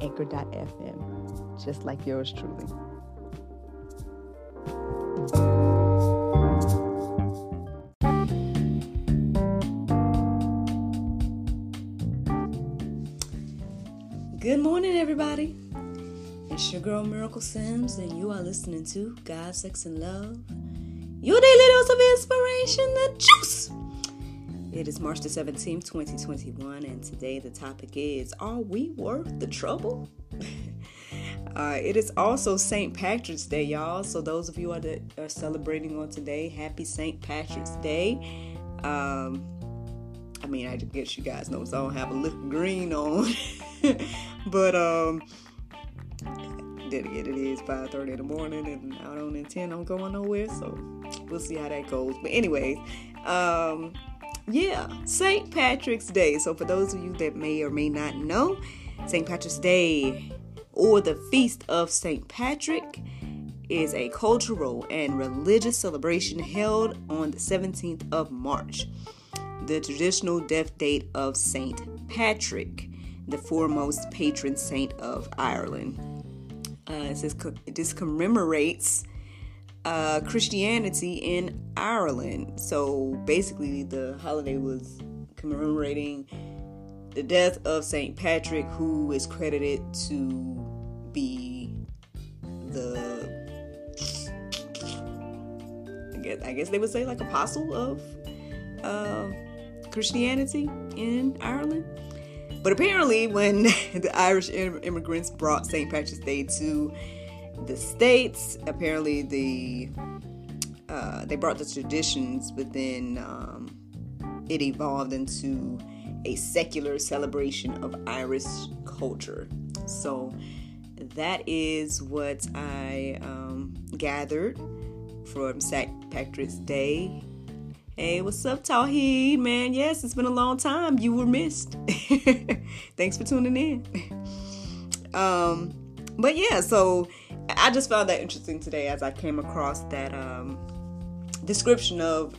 anchor.fm, just like yours truly. Good morning, everybody. It's your girl Miracle Sims, and you are listening to God, Sex, and Love. Your daily dose of inspiration, the juice. It is March the 17th, 2021, and today the topic is Are we worth the trouble? uh, it is also St. Patrick's Day, y'all. So, those of you that are celebrating on today, happy St. Patrick's Day. Um, I mean, I guess you guys know, so I don't have a look green on. but, um, then again, it is 5.30 in the morning, and I don't intend on going nowhere, so we'll see how that goes. But, anyways, um, yeah, St. Patrick's Day. So, for those of you that may or may not know, St. Patrick's Day or the Feast of St. Patrick is a cultural and religious celebration held on the 17th of March, the traditional death date of St. Patrick, the foremost patron saint of Ireland. Uh, it says this commemorates uh, Christianity in Ireland. So basically, the holiday was commemorating the death of Saint Patrick, who is credited to be the I guess, I guess they would say like apostle of uh, Christianity in Ireland. But apparently, when the Irish immigrants brought St. Patrick's Day to the states. Apparently, the uh, they brought the traditions, but then um, it evolved into a secular celebration of Irish culture. So that is what I um, gathered from St. Patrick's Day. Hey, what's up, Tawheed? Man, yes, it's been a long time. You were missed. Thanks for tuning in. um, but yeah, so I just found that interesting today as I came across that um, description of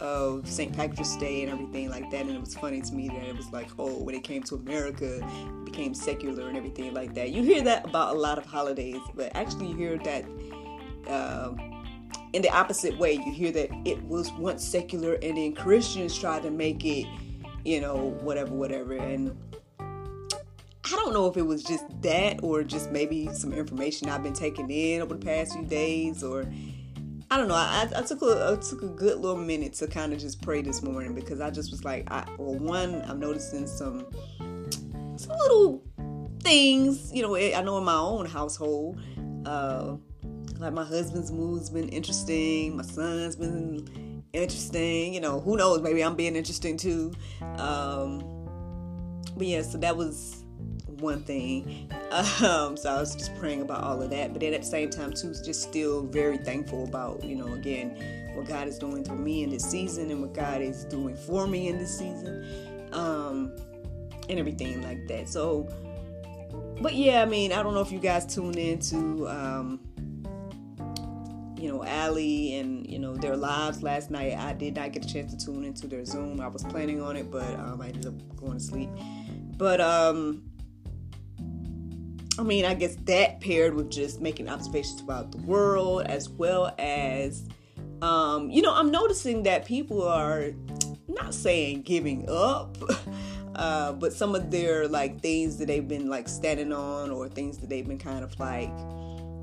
of St. Patrick's Day and everything like that, and it was funny to me that it was like, oh, when it came to America, it became secular and everything like that. You hear that about a lot of holidays, but actually, you hear that. Uh, in the opposite way, you hear that it was once secular, and then Christians tried to make it, you know, whatever, whatever. And I don't know if it was just that or just maybe some information I've been taking in over the past few days or I don't know. I, I took a I took a good little minute to kind of just pray this morning because I just was like, I, well, one, I'm noticing some some little things, you know. I know in my own household, uh, like my husband's mood's been interesting, my son's been interesting. You know, who knows? Maybe I'm being interesting too. Um, but yeah, so that was one thing. Um, so I was just praying about all of that. But then at the same time, too, just still very thankful about, you know, again, what God is doing through me in this season and what God is doing for me in this season. Um, and everything like that. So, but yeah, I mean, I don't know if you guys tuned into, um, you know, Allie and, you know, their lives last night. I did not get a chance to tune into their Zoom. I was planning on it, but um, I ended up going to sleep. But, um, I mean, I guess that paired with just making observations about the world as well as, um, you know, I'm noticing that people are not saying giving up, uh, but some of their like things that they've been like standing on or things that they've been kind of like,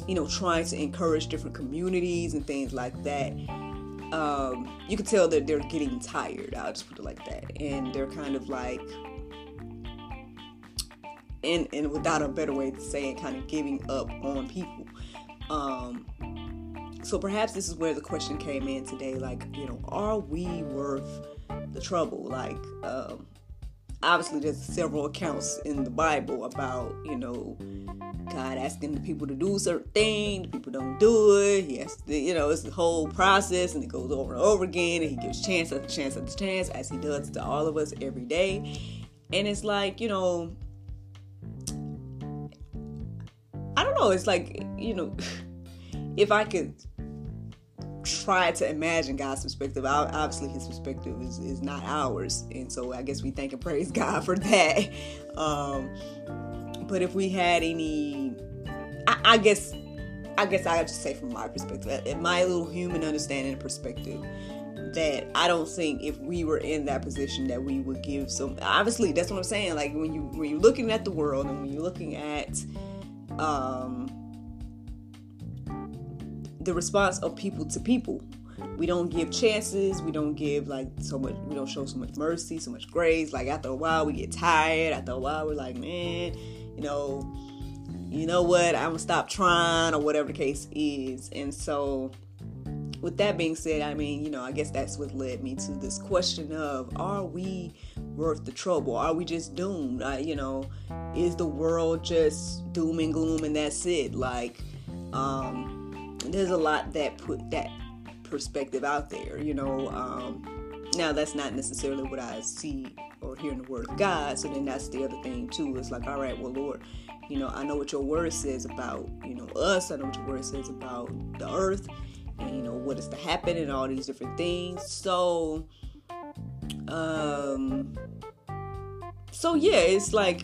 you know, trying to encourage different communities and things like that. Um, you can tell that they're getting tired. I'll just put it like that, and they're kind of like and and without a better way to say it, kind of giving up on people. Um, so perhaps this is where the question came in today. Like, you know, are we worth the trouble? Like, um, obviously there's several accounts in the Bible about you know God asking the people to do certain things, the people don't do it. To, you know, it's the whole process and it goes over and over again and he gives chance after chance after chance as he does to all of us every day. And it's like, you know, know, it's like, you know, if I could try to imagine God's perspective. Obviously, His perspective is, is not ours, and so I guess we thank and praise God for that. Um, but if we had any, I, I guess, I guess I have to say from my perspective, in my little human understanding and perspective, that I don't think if we were in that position that we would give some. Obviously, that's what I'm saying. Like when you when you're looking at the world and when you're looking at um, the response of people to people. We don't give chances. We don't give like so much. We don't show so much mercy, so much grace. Like after a while, we get tired. After a while, we're like, man, you know, you know what? I'm gonna stop trying or whatever the case is. And so, with that being said, I mean, you know, I guess that's what led me to this question of: Are we worth the trouble? Are we just doomed? Uh, you know, is the world just doom and gloom and that's it? Like, um, there's a lot that put that perspective out there, you know. Um, now that's not necessarily what I see or hear in the Word of God. So then that's the other thing too. It's like, all right, well, Lord, you know, I know what Your Word says about you know us. I know what Your Word says about the earth, and you know what is to happen and all these different things. So, um, so yeah, it's like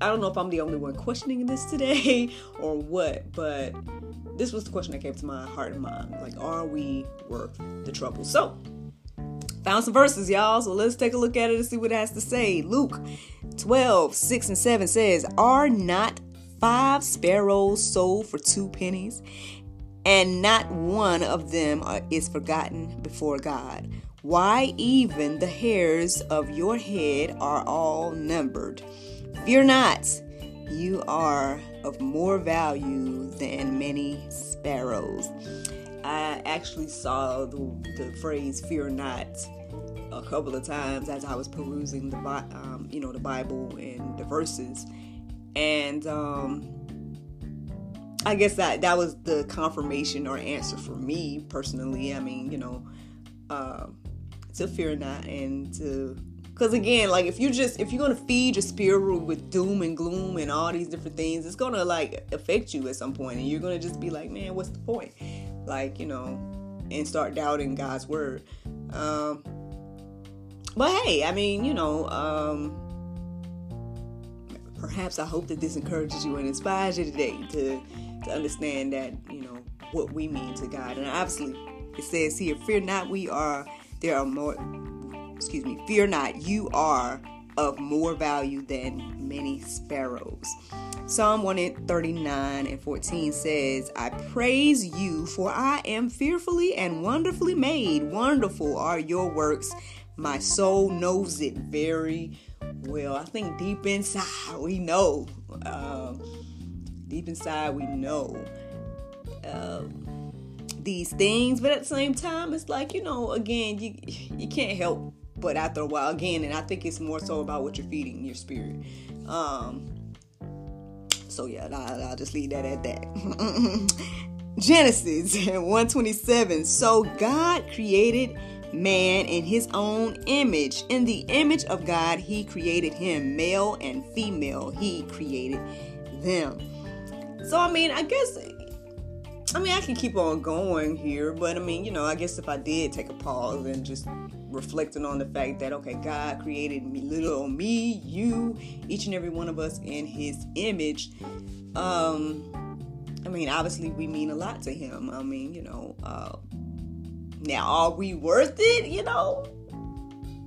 I don't know if I'm the only one questioning this today or what, but this was the question that came to my heart and mind. Like, are we worth the trouble? So, found some verses, y'all. So let's take a look at it and see what it has to say. Luke 12, 6 and 7 says, Are not five sparrows sold for two pennies? And not one of them is forgotten before God. Why, even the hairs of your head are all numbered. Fear not, you are of more value than many sparrows. I actually saw the, the phrase "fear not" a couple of times as I was perusing the um, you know the Bible and the verses, and um, I guess that that was the confirmation or answer for me personally. I mean, you know, uh, to fear not and to because again, like if you just if you're gonna feed your spirit with doom and gloom and all these different things, it's gonna like affect you at some point, and you're gonna just be like, man, what's the point? Like you know, and start doubting God's word. Um, but hey, I mean, you know, um, perhaps I hope that this encourages you and inspires you today to to understand that you know what we mean to God, and obviously it says here, "Fear not, we are." There are more excuse me, fear not, you are of more value than many sparrows. Psalm 139 and 14 says, I praise you, for I am fearfully and wonderfully made. Wonderful are your works. My soul knows it very well. I think deep inside we know. Um, deep inside we know um, these things, but at the same time, it's like you know, again, you you can't help but after a while again and i think it's more so about what you're feeding your spirit. Um so yeah i'll, I'll just leave that at that. Genesis 127 so god created man in his own image. In the image of god he created him male and female he created them. So i mean i guess I mean, I can keep on going here, but I mean, you know, I guess if I did take a pause and just reflecting on the fact that okay, God created me, little me, you, each and every one of us in His image. Um, I mean, obviously, we mean a lot to Him. I mean, you know, uh, now are we worth it? You know,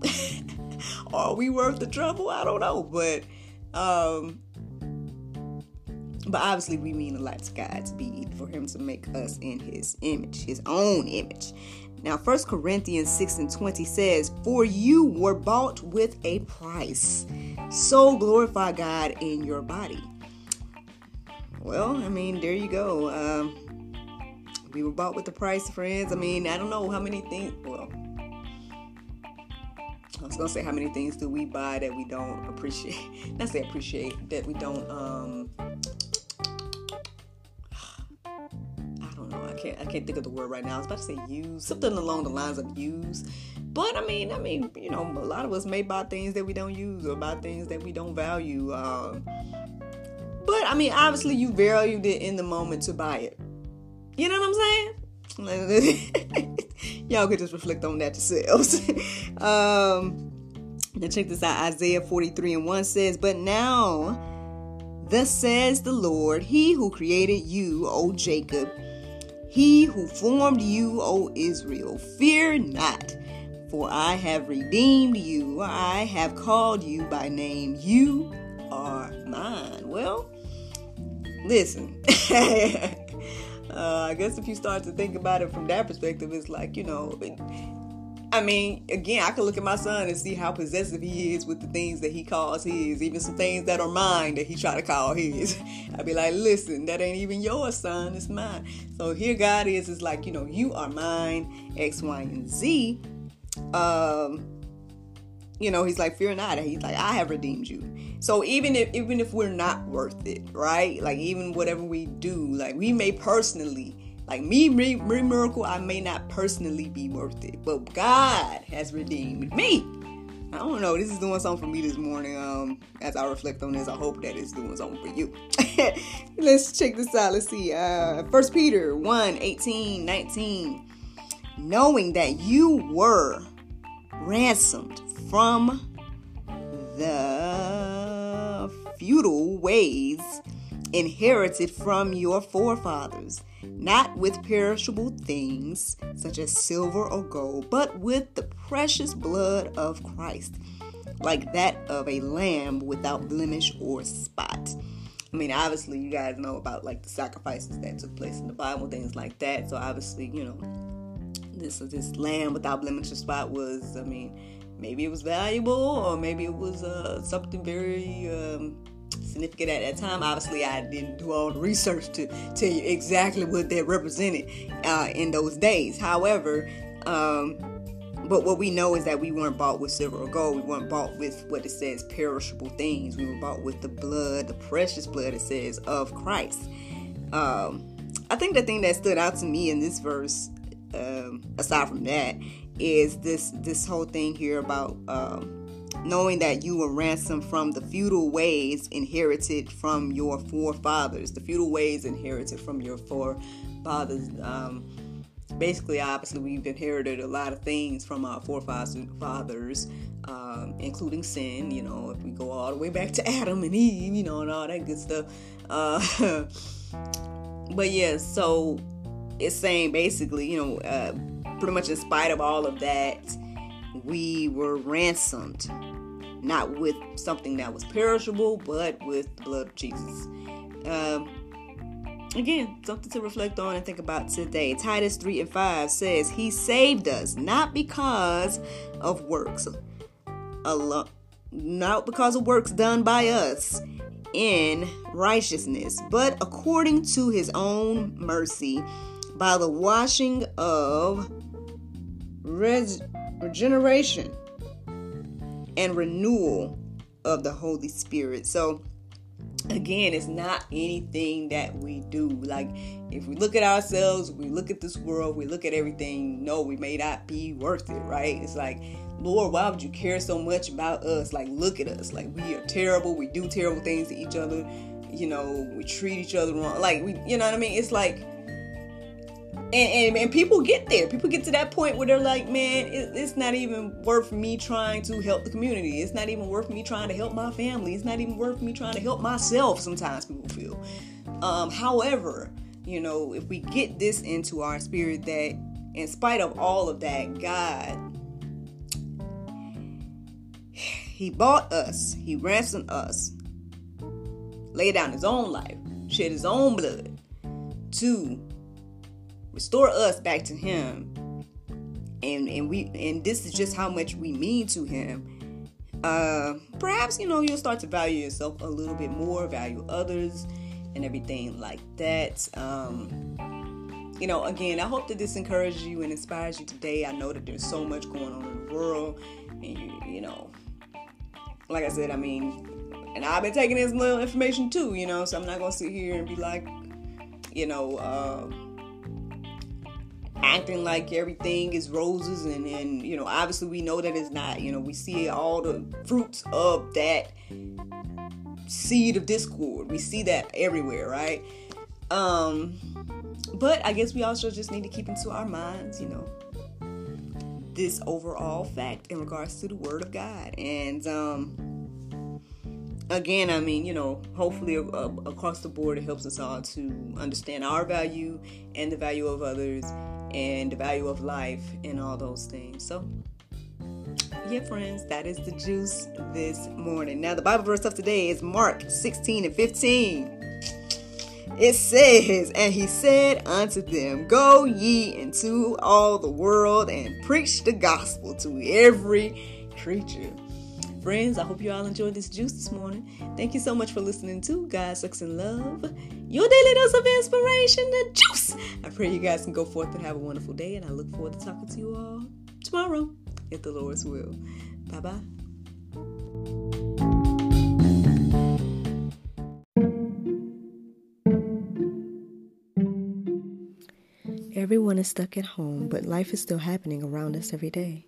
are we worth the trouble? I don't know, but um, but obviously, we mean a lot to God to be for Him to make us in His image, His own image. Now, 1 Corinthians 6 and 20 says, For you were bought with a price. So glorify God in your body. Well, I mean, there you go. Um, we were bought with the price, friends. I mean, I don't know how many things. Well, I was gonna say how many things do we buy that we don't appreciate? Not say appreciate that we don't. Um, can't. Think of the word right now. I was about to say use something along the lines of use. But I mean, I mean, you know, a lot of us may buy things that we don't use or buy things that we don't value. Um, but I mean, obviously, you valued it in the moment to buy it. You know what I'm saying? Y'all could just reflect on that yourselves. um, now check this out. Isaiah 43 and 1 says, But now, thus says the Lord, He who created you, O Jacob, He who formed you, O Israel, fear not, for I have redeemed you. I have called you by name. You are mine. Well, listen. Uh, I guess if you start to think about it from that perspective, it's like, you know, I mean, again, I can look at my son and see how possessive he is with the things that he calls his, even some things that are mine that he try to call his. I'd be like, listen, that ain't even yours, son, it's mine. So here God is, is like, you know, you are mine, X, Y, and Z. Um, you know, he's like, fear not. He's like, I have redeemed you. So even if even if we're not worth it, right? Like even whatever we do, like we may personally, like me, me, me miracle, I may not personally be worth it, but God has redeemed me. I don't know. This is doing something for me this morning. Um, as I reflect on this, I hope that it's doing something for you. Let's check this out. Let's see. Uh, First Peter 1, 18, 19. Knowing that you were ransomed from the futile ways inherited from your forefathers, not with perishable things such as silver or gold, but with the precious blood of Christ, like that of a lamb without blemish or spot. I mean, obviously, you guys know about like the sacrifices that took place in the Bible, things like that. So obviously, you know, this this lamb without blemish or spot was, I mean, maybe it was valuable or maybe it was uh, something very um, significant at that time. Obviously, I didn't do all the research to tell you exactly what that represented uh, in those days. However, um, but what we know is that we weren't bought with silver or gold. We weren't bought with what it says perishable things. We were bought with the blood, the precious blood, it says, of Christ. Um, I think the thing that stood out to me in this verse, um, aside from that, is this this whole thing here about um, knowing that you were ransomed from the futile ways inherited from your forefathers. The futile ways inherited from your forefathers. Um, basically, obviously, we've inherited a lot of things from our forefathers, um, including sin. You know, if we go all the way back to Adam and Eve, you know, and all that good stuff. Uh, but yeah, so it's saying basically, you know. Uh, pretty much in spite of all of that, we were ransomed. Not with something that was perishable, but with the blood of Jesus. Um, again, something to reflect on and think about today. Titus 3 and 5 says, He saved us not because of works, alone, not because of works done by us in righteousness, but according to His own mercy by the washing of regeneration and renewal of the Holy Spirit. So, again, it's not anything that we do. Like, if we look at ourselves, we look at this world, we look at everything, no, we may not be worth it, right? It's like, Lord, why would you care so much about us? Like, look at us. Like, we are terrible. We do terrible things to each other. You know, we treat each other wrong. Like, we, you know what I mean? It's like, and, and, and, people get there. People get to that point where they're like, man, it, it's not even worth me trying to help the community. It's not even worth me trying to help my family. It's not even worth me trying to help myself. Sometimes people feel. Um, however, you know, if we get this into our spirit that, in spite of all of that, God, He bought us. He ransomed us. Laid down His own life, shed His own blood to restore us back to him. And and we and this is just how much we mean to him. Uh perhaps you know you'll start to value yourself a little bit more value others and everything like that. Um you know, again, I hope that this encourages you and inspires you today. I know that there's so much going on in the world, and you, you know, like I said, I mean, and I've been taking this little information too, you know, so I'm not gonna sit here and be like, you know, uh, acting like everything is roses and and you know obviously we know that it's not you know we see all the fruits of that seed of discord. We see that everywhere right? Um but i guess we also just need to keep into our minds you know this overall fact in regards to the word of god. And um again, I mean, you know, hopefully uh, across the board, it helps us all to understand our value and the value of others and the value of life and all those things. So, yeah, friends, that is the juice this morning. Now, the Bible verse of today is Mark 16 and 15. It says, And he said unto them, Go ye into all the world and preach the gospel to every creature friends. I hope you all enjoyed this juice this morning. Thank you so much for listening to God, Sex, and Love, your daily dose of inspiration, the juice. I pray you guys can go forth and have a wonderful day, and I look forward to talking to you all tomorrow, if the Lord's will. Bye bye. Everyone is stuck at home, but life is still happening around us every day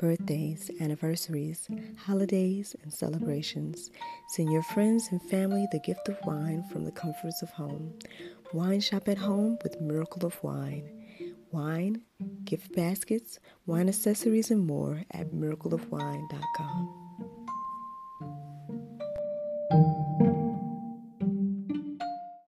birthdays, anniversaries, holidays, and celebrations. Send your friends and family the gift of wine from the comforts of home. Wine shop at home with Miracle of Wine. Wine, gift baskets, wine accessories, and more at miracleofwine.com.